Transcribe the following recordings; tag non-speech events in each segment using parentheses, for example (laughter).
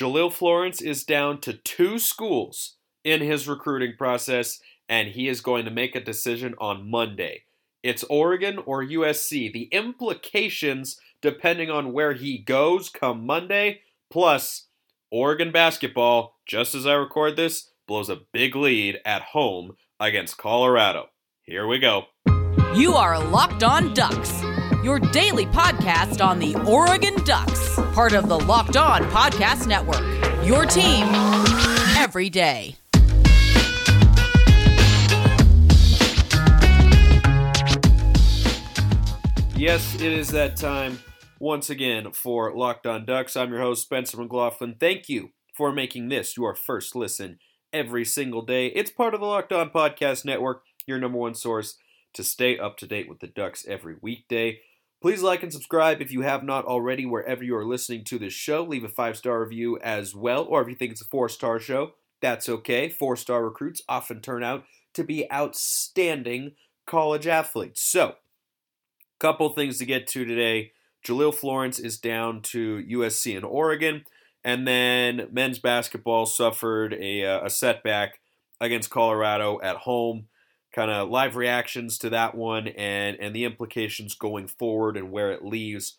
Jahlil Florence is down to two schools in his recruiting process, and he is going to make a decision on Monday. It's Oregon or USC. The implications, depending on where he goes come Monday, plus Oregon basketball, just as I record this, blows a big lead at home against Colorado. Here we go. You are Locked On Ducks, your daily podcast on the Oregon Ducks, part of the Locked On Podcast Network. Your team every day. Yes, it is that time once again for Locked On Ducks. I'm your host, Spencer McLaughlin. Thank you for making this your first listen every single day. It's part of the Locked On Podcast Network, your number one source to stay up to date with the Ducks every weekday. Please like and subscribe if you have not already, wherever you are listening to this show. Leave a five star review as well, or if you think it's a four star show, that's okay. Four star recruits often turn out to be outstanding college athletes. So, couple things to get to today. Jahlil Florence is down to USC in Oregon, and then men's basketball suffered a, uh, a setback against Colorado at home. Kind of live reactions to that one and, and the implications going forward and where it leaves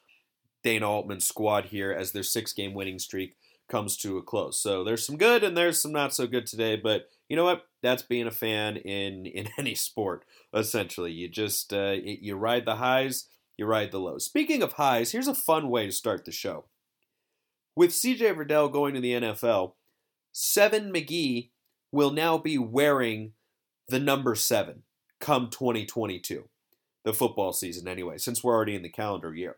Dana Altman's squad here as their six game winning streak comes to a close. So there's some good and there's some not so good today, but you know what? That's being a fan in (laughs) in any sport. Essentially, you just uh, you ride the highs, you ride the lows. Speaking of highs, here's a fun way to start the show. With CJ Verdell going to the NFL, Seven McGee will now be wearing the number seven come 2022, the football season anyway, since we're already in the calendar year.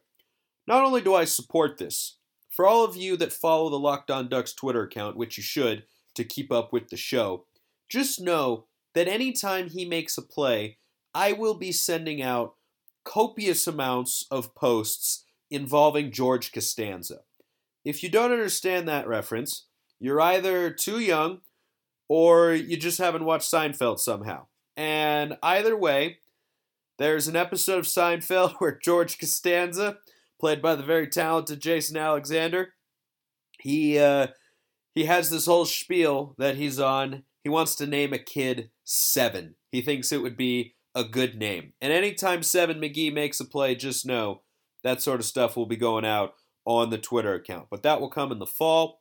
Not only do I support this, for all of you that follow the Locked On Ducks Twitter account, which you should to keep up with the show, just know that anytime he makes a play, I will be sending out copious amounts of posts involving George Costanza. If you don't understand that reference, you're either too young or you just haven't watched Seinfeld somehow. And either way, there's an episode of Seinfeld (laughs) where George Costanza, played by the very talented Jason Alexander, he uh, he has this whole spiel that he's on. He wants to name a kid Seven. He thinks it would be a good name. And anytime Seven McGee makes a play, just know that sort of stuff will be going out on the Twitter account. But that will come in the fall.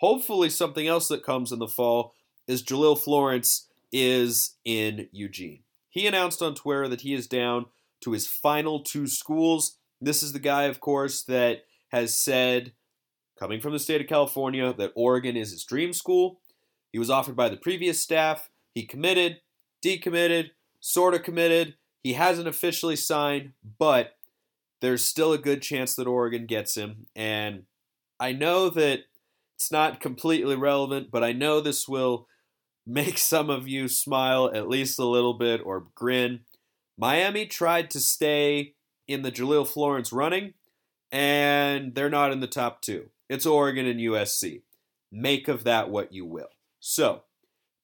Hopefully, something else that comes in the fall is Jahlil Florence is in Eugene. He announced on Twitter that he is down to his final two schools. This is the guy, of course, that has said, coming from the state of California, that Oregon is his dream school. He was offered by the previous staff. He committed, decommitted, sort of committed. He hasn't officially signed, but there's still a good chance that Oregon gets him. And I know that it's not completely relevant, but I know this will make some of you smile at least a little bit or grin. Miami tried to stay in the Jahlil Florence running, and they're not in the top two. It's Oregon and USC. Make of that what you will. So,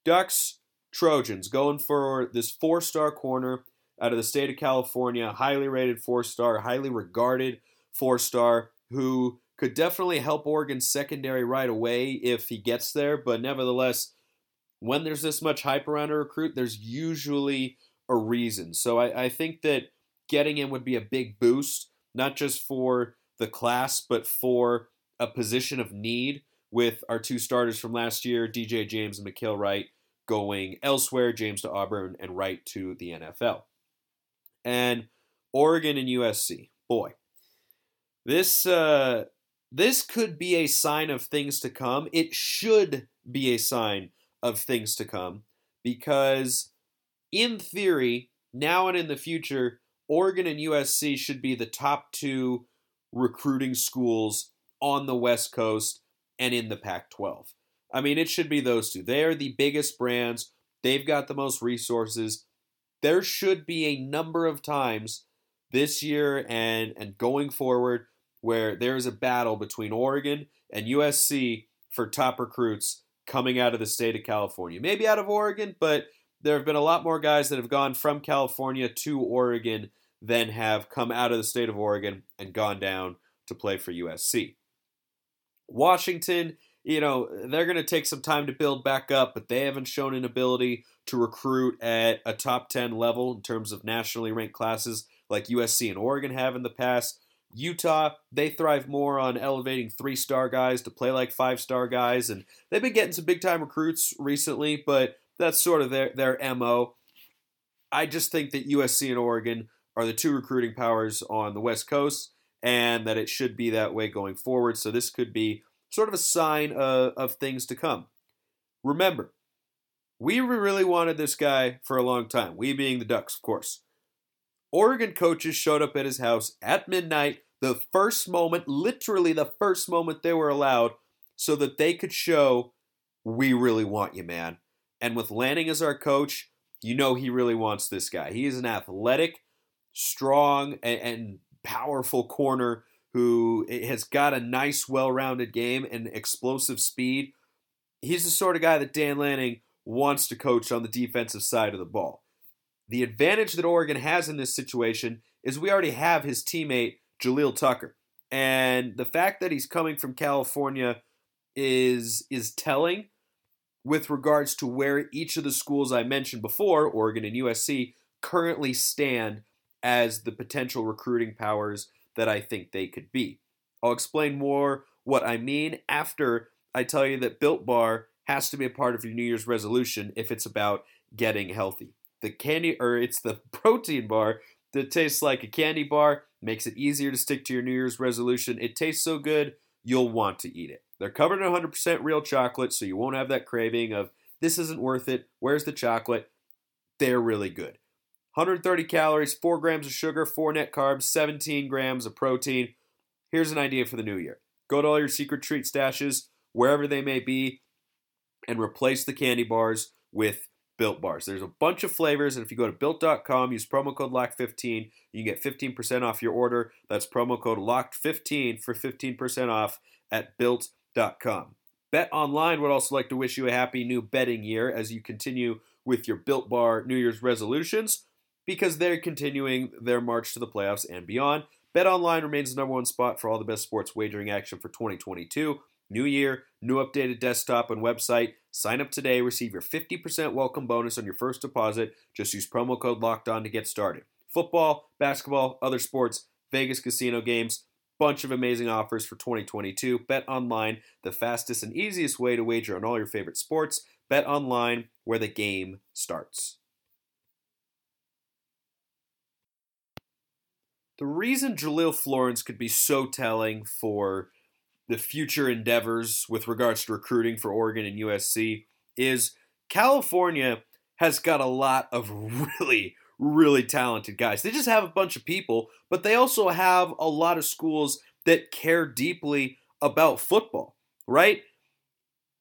Ducks, Trojans going for this four star corner out of the state of California, highly rated four star, highly regarded four star, who could definitely help Oregon's secondary right away if he gets there. But nevertheless, when there's this much hype around a recruit, there's usually a reason. So I, I think that getting him would be a big boost, not just for the class, but for a position of need with our two starters from last year, DJ James and Mykael Wright, going elsewhere, James to Auburn and Wright to the NFL. And Oregon and USC, boy, this uh, this could be a sign of things to come. It should be a sign of things to come because, in theory, now and in the future, Oregon and USC should be the top two recruiting schools on the West Coast and in the Pac 12. I mean, it should be those two. They are the biggest brands, they've got the most resources. There should be a number of times this year and, and going forward where there is a battle between Oregon and USC for top recruits coming out of the state of California. Maybe out of Oregon, but there have been a lot more guys that have gone from California to Oregon than have come out of the state of Oregon and gone down to play for USC. Washington you know, they're going to take some time to build back up, but they haven't shown an ability to recruit at a top 10 level in terms of nationally ranked classes like USC and Oregon have in the past. Utah, they thrive more on elevating three star guys to play like five star guys, and they've been getting some big time recruits recently, but that's sort of their, their MO. I just think that USC and Oregon are the two recruiting powers on the West Coast, and that it should be that way going forward. So this could be sort of a sign of, of things to come. Remember, we really wanted this guy for a long time, we being the Ducks, of course. Oregon coaches showed up at his house at midnight, the first moment, literally the first moment they were allowed, so that they could show, we really want you, man. And with Lanning as our coach, you know he really wants this guy. He is an athletic, strong, and, and powerful corner who has got a nice, well rounded game and explosive speed. He's the sort of guy that Dan Lanning wants to coach on the defensive side of the ball. The advantage that Oregon has in this situation is we already have his teammate, Jaleel Tucker. And the fact that he's coming from California is is telling with regards to where each of the schools I mentioned before, Oregon and USC, currently stand as the potential recruiting powers that I think they could be. I'll explain more what I mean after I tell you that Built Bar has to be a part of your New Year's resolution if it's about getting healthy. The candy, or it's the (laughs) protein bar that tastes like a candy bar, makes it easier to stick to your New Year's resolution. It tastes so good, you'll want to eat it. They're covered in 100% real chocolate, so you won't have that craving of, this isn't worth it, where's the chocolate? They're really good. 130 calories, 4 grams of sugar, 4 net carbs, 17 grams of protein. Here's an idea for the new year go to all your secret treat stashes, wherever they may be, and replace the candy bars with built bars. There's a bunch of flavors, and if you go to built.com, use promo code LOCK15, you can get 15% off your order. That's promo code LOCKED15 for 15% off at built.com. Bet Online would also like to wish you a happy new betting year as you continue with your Built Bar New Year's resolutions because they're continuing their march to the playoffs and beyond. BetOnline remains the number one spot for all the best sports wagering action for 2022. New year, new updated desktop and website. Sign up today, receive your 50% welcome bonus on your first deposit. Just use promo code Locked On to get started. Football, basketball, other sports, Vegas casino games, bunch of amazing offers for 2022. Bet online, the fastest and easiest way to wager on all your favorite sports. Bet online, where the game starts. The reason Jahlil Florence could be so telling for the future endeavors with regards to recruiting for Oregon and USC is California has got a lot of (laughs) really, really talented guys. They just have a bunch of people, but they also have a lot of schools that care deeply about football, right?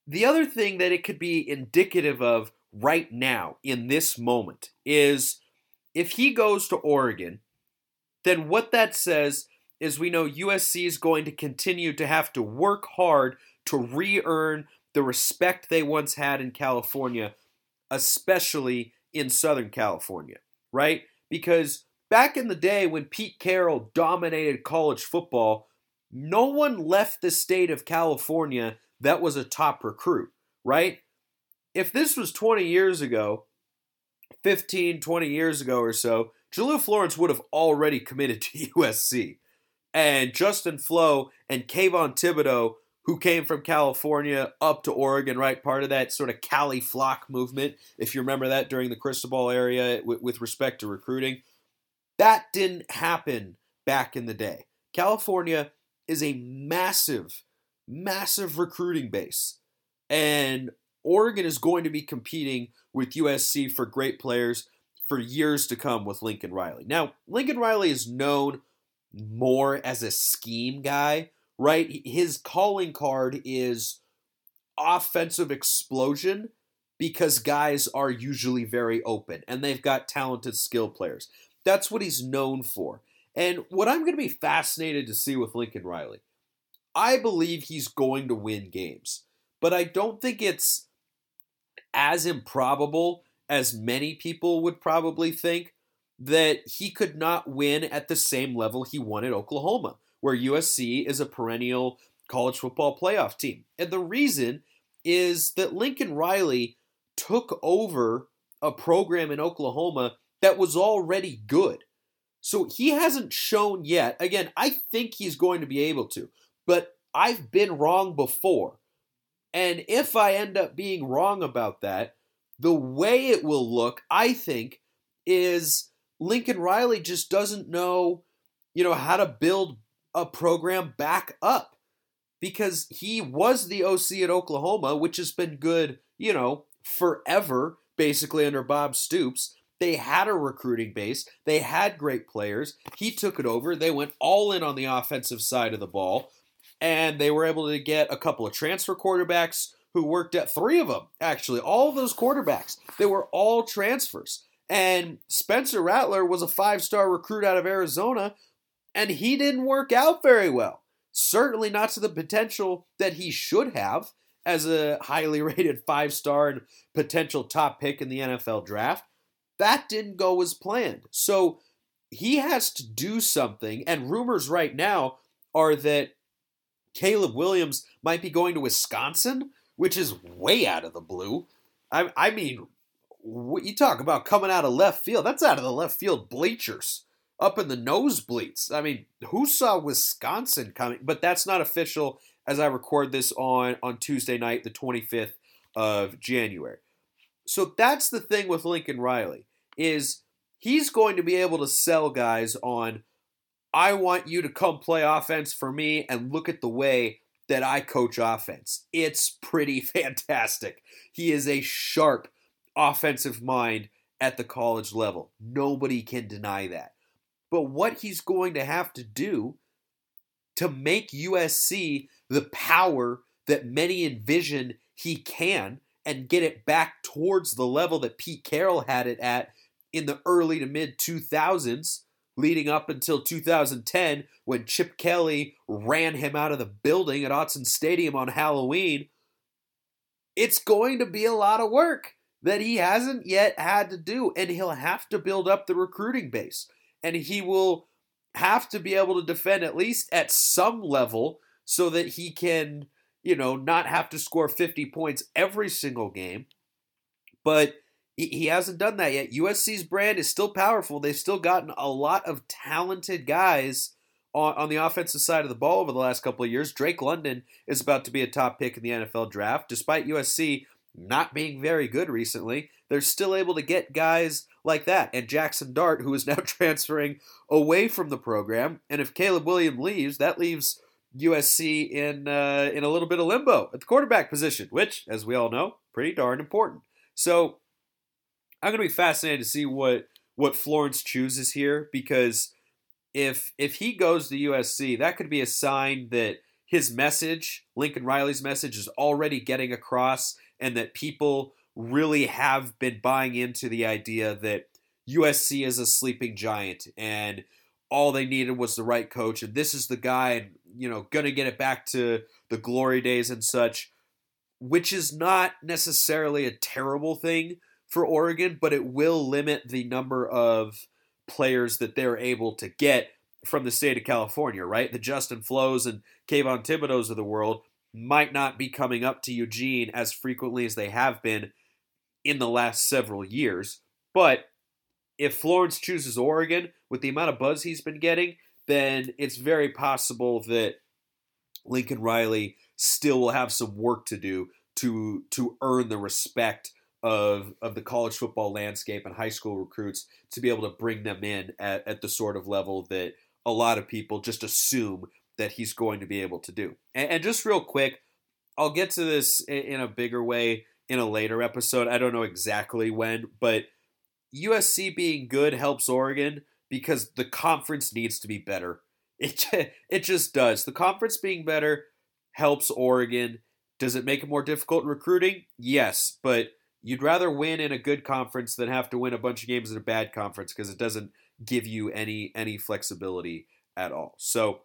The other thing that it could be indicative of right now in this moment is if he goes to Oregon then what that says is we know USC is going to continue to have to work hard to re earn the respect they once had in California, especially in Southern California, right? Because back in the day when Pete Carroll dominated college football, no one left the state of California that was a top recruit, right? If this was 20 years ago, 15, 20 years ago or so, Jahlil Florence would have already committed to (laughs) USC. And Justin Flowe and Kayvon Thibodeaux, who came from California up to Oregon, right? Part of that sort of Cali flock movement, if you remember that during the Cristobal area with, with respect to recruiting. That didn't happen back in the day. California is a massive, massive recruiting base. And Oregon is going to be competing with USC for great players for years to come with Lincoln Riley. Now, Lincoln Riley is known more as a scheme guy, right? His calling card is offensive explosion because guys are usually very open and they've got talented skill players. That's what he's known for. And what I'm going to be fascinated to see with Lincoln Riley, I believe he's going to win games, but I don't think it's as improbable as many people would probably think, that he could not win at the same level he won at Oklahoma, where USC is a perennial college football playoff team. And the reason is that Lincoln Riley took over a program in Oklahoma that was already good. So he hasn't shown yet. Again, I think he's going to be able to, but I've been wrong before. And if I end up being wrong about that, the way it will look, I think, is Lincoln Riley just doesn't know, you know, how to build a program back up because he was the OC at Oklahoma, which has been good, you know, forever, basically under Bob Stoops. They had a recruiting base. They had great players. He took it over. They went all in on the offensive side of the ball, and they were able to get a couple of transfer quarterbacks who worked at three of them, actually. All of those quarterbacks, they were all transfers. And Spencer Rattler was a five star recruit out of Arizona, and he didn't work out very well. Certainly not to the potential that he should have as a highly (laughs) rated five star and potential top pick in the NFL draft. That didn't go as planned. So he has to do something. And rumors right now are that Caleb Williams might be going to Wisconsin, which is way out of the blue. I, I mean, you talk about coming out of left field. That's out of the left field bleachers, up in the nosebleeds. I mean, who saw Wisconsin coming? But that's not official as I record this on on Tuesday night, the 25th of January. So that's the thing with Lincoln Riley is he's going to be able to sell guys on I want you to come play offense for me and look at the way that I coach offense. It's pretty (laughs) fantastic. He is a sharp offensive mind at the college level. Nobody can deny that. But what he's going to have to do to make USC the power that many envision he can and get it back towards the level that Pete Carroll had it at in the early to mid 2000s, leading up until 2010 when Chip Kelly ran him out of the building at Autzen Stadium on Halloween. It's going to be a lot of work that he hasn't yet had to do, and he'll have to build up the recruiting base. And he will have to be able to defend at least at some level so that he can, you know, not have to score 50 points every single game. But he hasn't done that yet. USC's brand is still powerful. They've still gotten a lot of talented guys on, on the offensive side of the ball over the last couple of years. Drake London is about to be a top pick in the NFL draft. Despite USC not being very good recently, they're still able to get guys like that. And Jackson Dart, who is now (laughs) transferring away from the program. And if Caleb Williams leaves, that leaves USC in uh, in a little bit of limbo at the quarterback position, which, as we all know, pretty darn important. So I'm going to be fascinated to see what what Florence chooses here because if if he goes to USC, that could be a sign that his message, Lincoln Riley's message, is already getting across, and that people really have been buying into the idea that USC is a sleeping giant and all they needed was the right coach and this is the guy and you know gonna get it back to the glory days and such which is not necessarily a terrible thing for Oregon but it will limit the number of players that they're able to get from the state of California right? The Justin Flowes and Kayvon Thibodeaux of the world might not be coming up to Eugene as frequently as they have been in the last several years. But if Florence chooses Oregon with the amount of buzz he's been getting, then it's very possible that Lincoln Riley still will have some work to do to to earn the respect of of the college football landscape and high school recruits to be able to bring them in at, at the sort of level that a lot of people just assume that he's going to be able to do. And, and just real quick, I'll get to this in, in a bigger way in a later episode. I don't know exactly when, but USC being good helps Oregon because the conference needs to be better. It it just does. The conference being better helps Oregon. Does it make it more difficult in recruiting? Yes, but you'd rather win in a good conference than have to win a bunch of games in a bad conference because it doesn't give you any any flexibility at all. So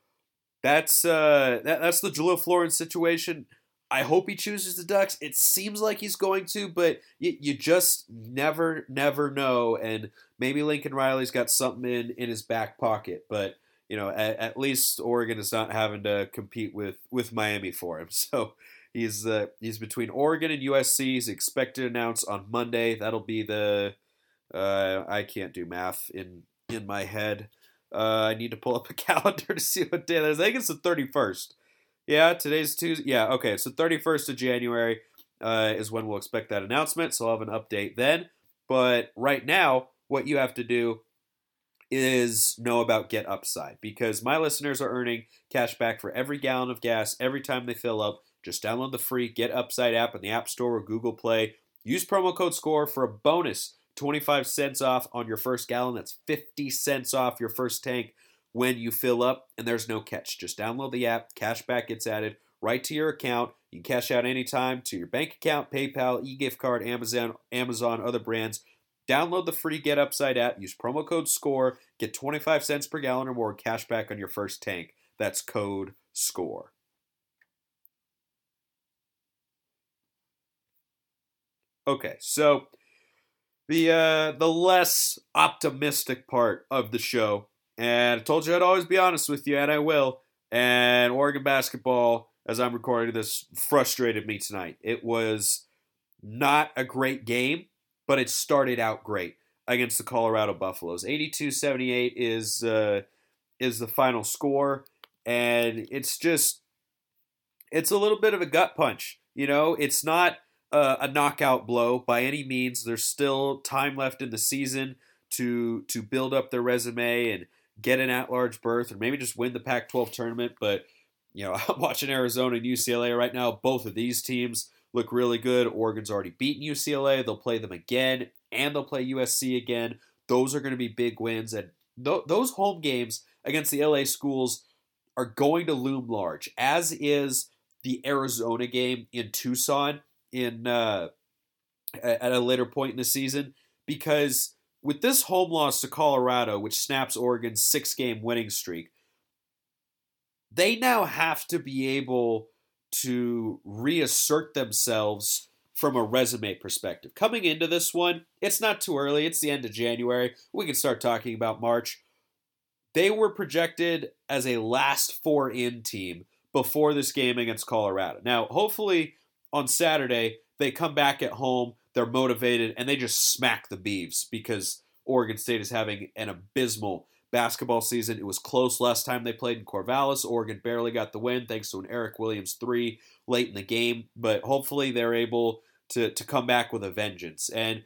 that's uh that, that's the Jahlil Florence situation. I hope he chooses the Ducks. It seems like he's going to, but you, you just never, never know. And maybe Lincoln Riley's got something in, in his back pocket. But you know, at, at, least Oregon is not having to compete with with Miami for him. (laughs) So he's uh, he's between Oregon and USC. He's expected to announce on Monday. That'll be the uh, I can't do math in in my head. Uh, I need to pull up a (laughs) calendar to see what day that is. I think it's the 31st. Yeah, today's Tuesday. Yeah, okay. So 31st of January uh, is when we'll expect that announcement. So I'll have an update then. But right now, what you have to do is know about Get Upside because my listeners are earning cash back for every gallon of gas every time they fill up. Just download the free Get Upside app in the App Store or Google Play. Use promo code SCORE for a bonus 25 cents off on your first gallon. That's 50 cents off your first tank when you fill up, and there's no catch. Just download the app, cash back gets added right to your account. You can cash out anytime to your bank account, PayPal, e-gift card, Amazon, Amazon, other brands. Download the free Get Upside app. Use promo code SCORE. Get 25 cents per gallon or more cash back on your first tank. That's code SCORE. Okay, so the uh, the less optimistic part of the show, and I told you I'd always be honest with you, and I will. And Oregon basketball, as I'm recording this, frustrated me tonight. It was not a great game but it started out great against the Colorado Buffaloes. 82-78 is uh, is the final score, and it's just it's a little bit of a gut punch. You know, it's not a, a knockout blow by any means. There's still time left in the season to to build up their resume and get an at-large berth, or maybe just win the Pac-12 tournament. But you know, (laughs) I'm watching Arizona and UCLA right now. Both of these teams look really good. Oregon's already beaten UCLA. They'll play them again, and they'll play USC again. Those are going to be big wins. And th- those home games against the LA schools are going to loom large, as is the Arizona game in Tucson in uh, at a later point in the season. Because with this home loss to Colorado, which snaps Oregon's six game winning streak, they now have to be able to reassert themselves from a resume perspective. Coming into this one, it's not too early. It's the end of January. We can start talking about March. They were projected as a last four in team before this game against Colorado. Now, hopefully on Saturday, they come back at home, they're motivated, and they just smack the Beavs because Oregon State is having an abysmal basketball season. It was close last time they played in Corvallis. Oregon barely got the win thanks to an Eric Williams three late in the game, but hopefully they're able to, to come back with a vengeance. And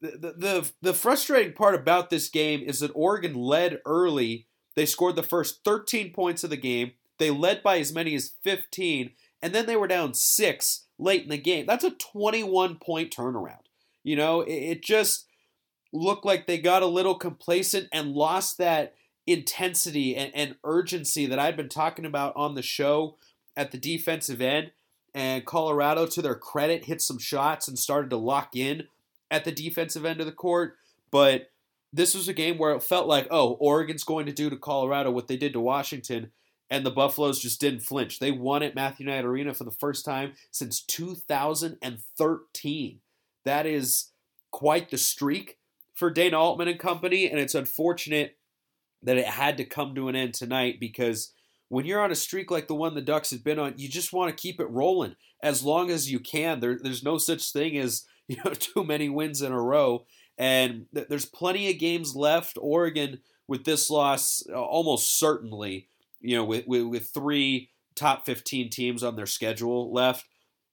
the, the, the frustrating part about this game is that Oregon led early. They scored the first 13 points of the game. They led by as many as 15, and then they were down six late in the game. That's a 21 point turnaround. You know, it, it just looked like they got a little complacent and lost that intensity and, and urgency that I'd been talking about on the show at the defensive end. And Colorado, to their credit, hit some shots and started to lock in at the defensive end of the court. But this was a game where it felt like, oh, Oregon's going to do to Colorado what they did to Washington, and the Buffaloes just didn't flinch. They won at Matthew Knight Arena for the first time since 2013. That is quite the streak for Dana Altman and company, and it's unfortunate that it had to come to an end tonight because when you're on a streak like the one the Ducks have been on, you just want to keep it rolling as long as you can. There, there's no such thing as (laughs) you know too many wins in a row, and th- there's plenty of games left. Oregon with this loss, almost certainly, you know, with, with, with three top 15 teams on their schedule left,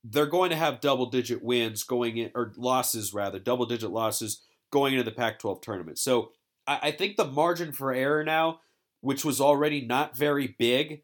they're going to have double digit wins going in, or losses rather, double digit losses going into the Pac 12 tournament. So I, I think the margin for error now, which was already not very big,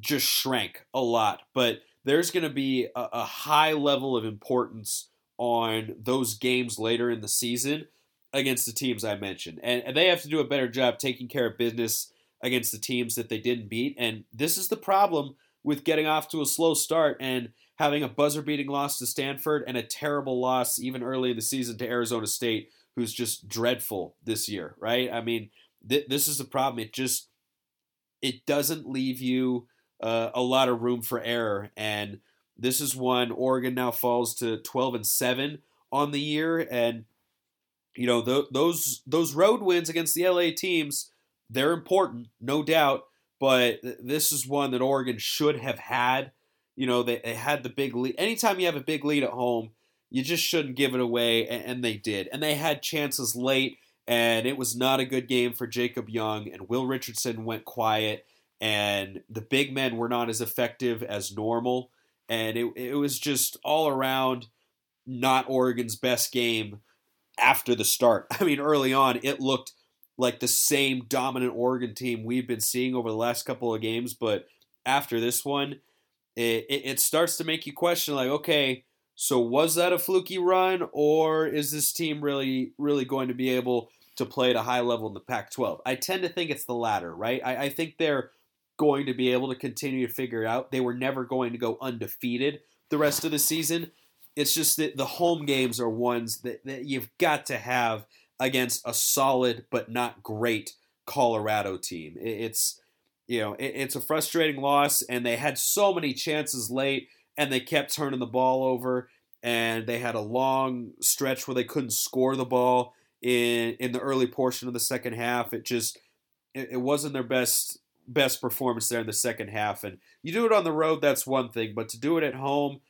just shrank a lot. But there's going to be a, a high level of importance on those games later in the season against the teams I mentioned. And, and, they have to do a better job taking care of business against the teams that they didn't beat. And this is the problem with getting off to a slow start and having a buzzer beating loss to Stanford and a terrible loss even early in the season to Arizona State, who's just dreadful this year, right? I mean, th- this is the problem. It just it doesn't leave you uh, a lot of room for error, and this is one Oregon now falls to 12 and seven on the year, and you know th- those those road wins against the LA teams they're important, no doubt, but this is one that Oregon should have had. You know, they, they had the big lead. Anytime you have a big lead at home, you just shouldn't give it away, and, and they did. And they had chances late, and it was not a good game for Jacob Young, and Will Richardson went quiet, and the big men were not as effective as normal, and it, it was just all around not Oregon's best game after the start. (laughs) I mean, early on, it looked like the same dominant Oregon team we've been seeing over the last couple of games, but after this one, it, it, starts to make you question like, okay, so was that a fluky run, or is this team really, really going to be able to play at a high level in the Pac 12? I tend to think it's the latter, right? I, I think they're going to be able to continue to figure out. They were never going to go undefeated the rest of the season. It's just that the home games are ones that, that you've got to have against a solid but not great Colorado team. It's you know it's a frustrating loss, and they had so many chances late, and they kept turning the ball over, and they had a long stretch where they couldn't score the ball in in the early portion of the second half. It just it, wasn't their best best performance there in the second half. And you do it on the road, that's one thing, but to do it at home,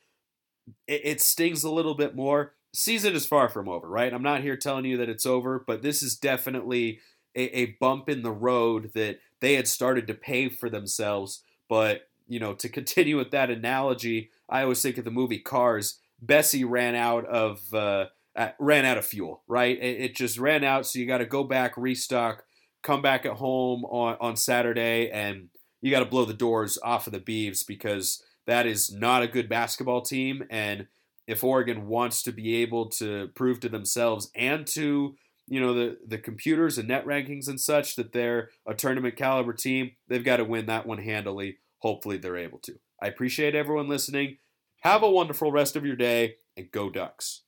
it, it stings a little bit more. Season is far from over, right? I'm not here telling you that it's over, but this is definitely a, a bump in the road that they had started to pave for themselves. But you know, to (laughs) continue with that analogy, I always think of the movie Cars. Bessie ran out of uh, ran out of fuel, right? It, it just ran out, so you got to go back, restock, come back at home on, on Saturday and you got to blow the doors off of the Beavs because that is not a good basketball team. And if Oregon wants to be able to prove to themselves and to you know the the computers and net rankings and such that they're a tournament caliber team, they've got to win that one handily. Hopefully, they're able to. I appreciate everyone listening. Have a wonderful rest of your day and go Ducks.